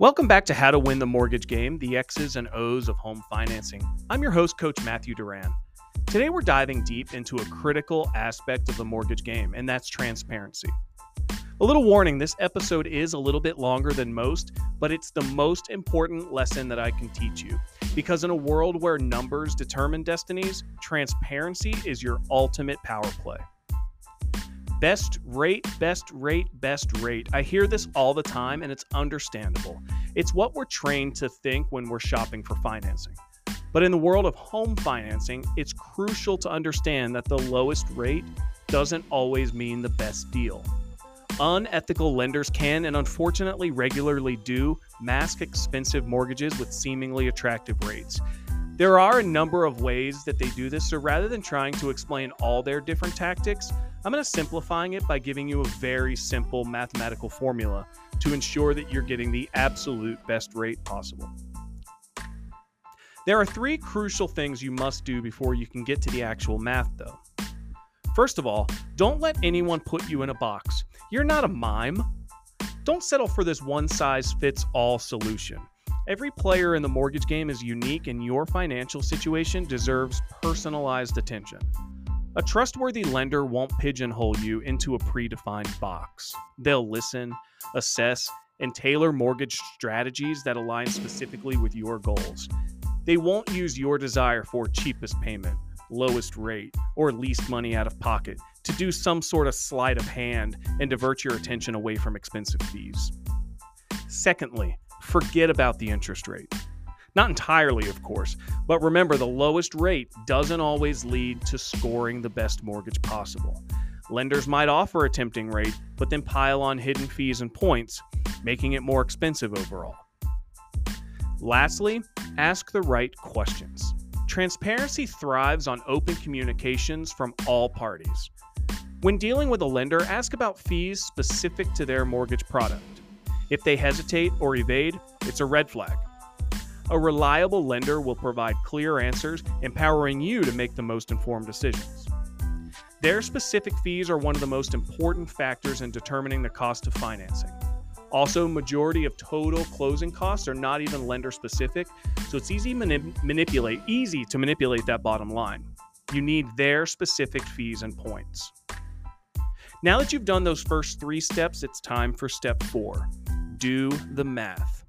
Welcome back to How to Win the Mortgage Game, the X's and O's of home financing. I'm your host, Coach Matthew Duran. Today, we're diving deep into a critical aspect of the mortgage game, and that's transparency. A little warning this episode is a little bit longer than most, but it's the most important lesson that I can teach you. Because in a world where numbers determine destinies, transparency is your ultimate power play. Best rate, best rate, best rate. I hear this all the time and it's understandable. It's what we're trained to think when we're shopping for financing. But in the world of home financing, it's crucial to understand that the lowest rate doesn't always mean the best deal. Unethical lenders can and unfortunately regularly do mask expensive mortgages with seemingly attractive rates. There are a number of ways that they do this, so rather than trying to explain all their different tactics, I'm going to simplifying it by giving you a very simple mathematical formula to ensure that you're getting the absolute best rate possible. There are three crucial things you must do before you can get to the actual math, though. First of all, don't let anyone put you in a box. You're not a mime. Don't settle for this one size fits all solution. Every player in the mortgage game is unique, and your financial situation deserves personalized attention. A trustworthy lender won't pigeonhole you into a predefined box. They'll listen, assess, and tailor mortgage strategies that align specifically with your goals. They won't use your desire for cheapest payment, lowest rate, or least money out of pocket to do some sort of sleight of hand and divert your attention away from expensive fees. Secondly, forget about the interest rate. Not entirely, of course, but remember the lowest rate doesn't always lead to scoring the best mortgage possible. Lenders might offer a tempting rate, but then pile on hidden fees and points, making it more expensive overall. Lastly, ask the right questions. Transparency thrives on open communications from all parties. When dealing with a lender, ask about fees specific to their mortgage product. If they hesitate or evade, it's a red flag. A reliable lender will provide clear answers, empowering you to make the most informed decisions. Their specific fees are one of the most important factors in determining the cost of financing. Also, majority of total closing costs are not even lender specific, so it's easy manip- manipulate easy to manipulate that bottom line. You need their specific fees and points. Now that you've done those first 3 steps, it's time for step 4. Do the math.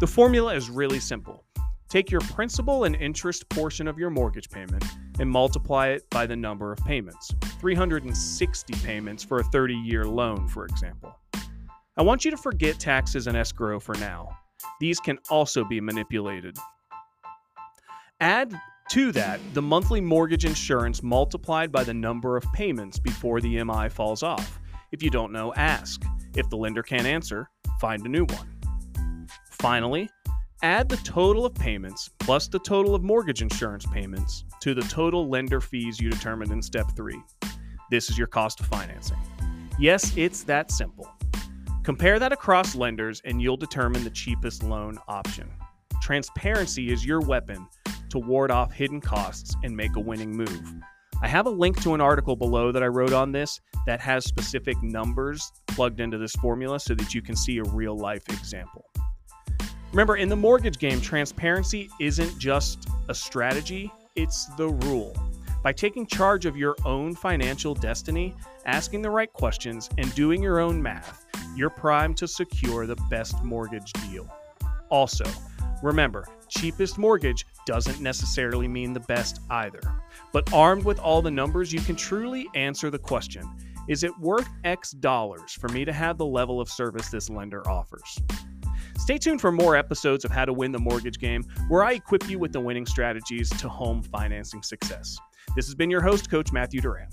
The formula is really simple. Take your principal and interest portion of your mortgage payment and multiply it by the number of payments. 360 payments for a 30 year loan, for example. I want you to forget taxes and escrow for now. These can also be manipulated. Add to that the monthly mortgage insurance multiplied by the number of payments before the MI falls off. If you don't know, ask. If the lender can't answer, find a new one. Finally, add the total of payments plus the total of mortgage insurance payments to the total lender fees you determined in step three. This is your cost of financing. Yes, it's that simple. Compare that across lenders and you'll determine the cheapest loan option. Transparency is your weapon to ward off hidden costs and make a winning move. I have a link to an article below that I wrote on this that has specific numbers plugged into this formula so that you can see a real life example. Remember, in the mortgage game, transparency isn't just a strategy, it's the rule. By taking charge of your own financial destiny, asking the right questions, and doing your own math, you're primed to secure the best mortgage deal. Also, remember, cheapest mortgage doesn't necessarily mean the best either. But armed with all the numbers, you can truly answer the question Is it worth X dollars for me to have the level of service this lender offers? Stay tuned for more episodes of How to Win the Mortgage Game, where I equip you with the winning strategies to home financing success. This has been your host, Coach Matthew Duran.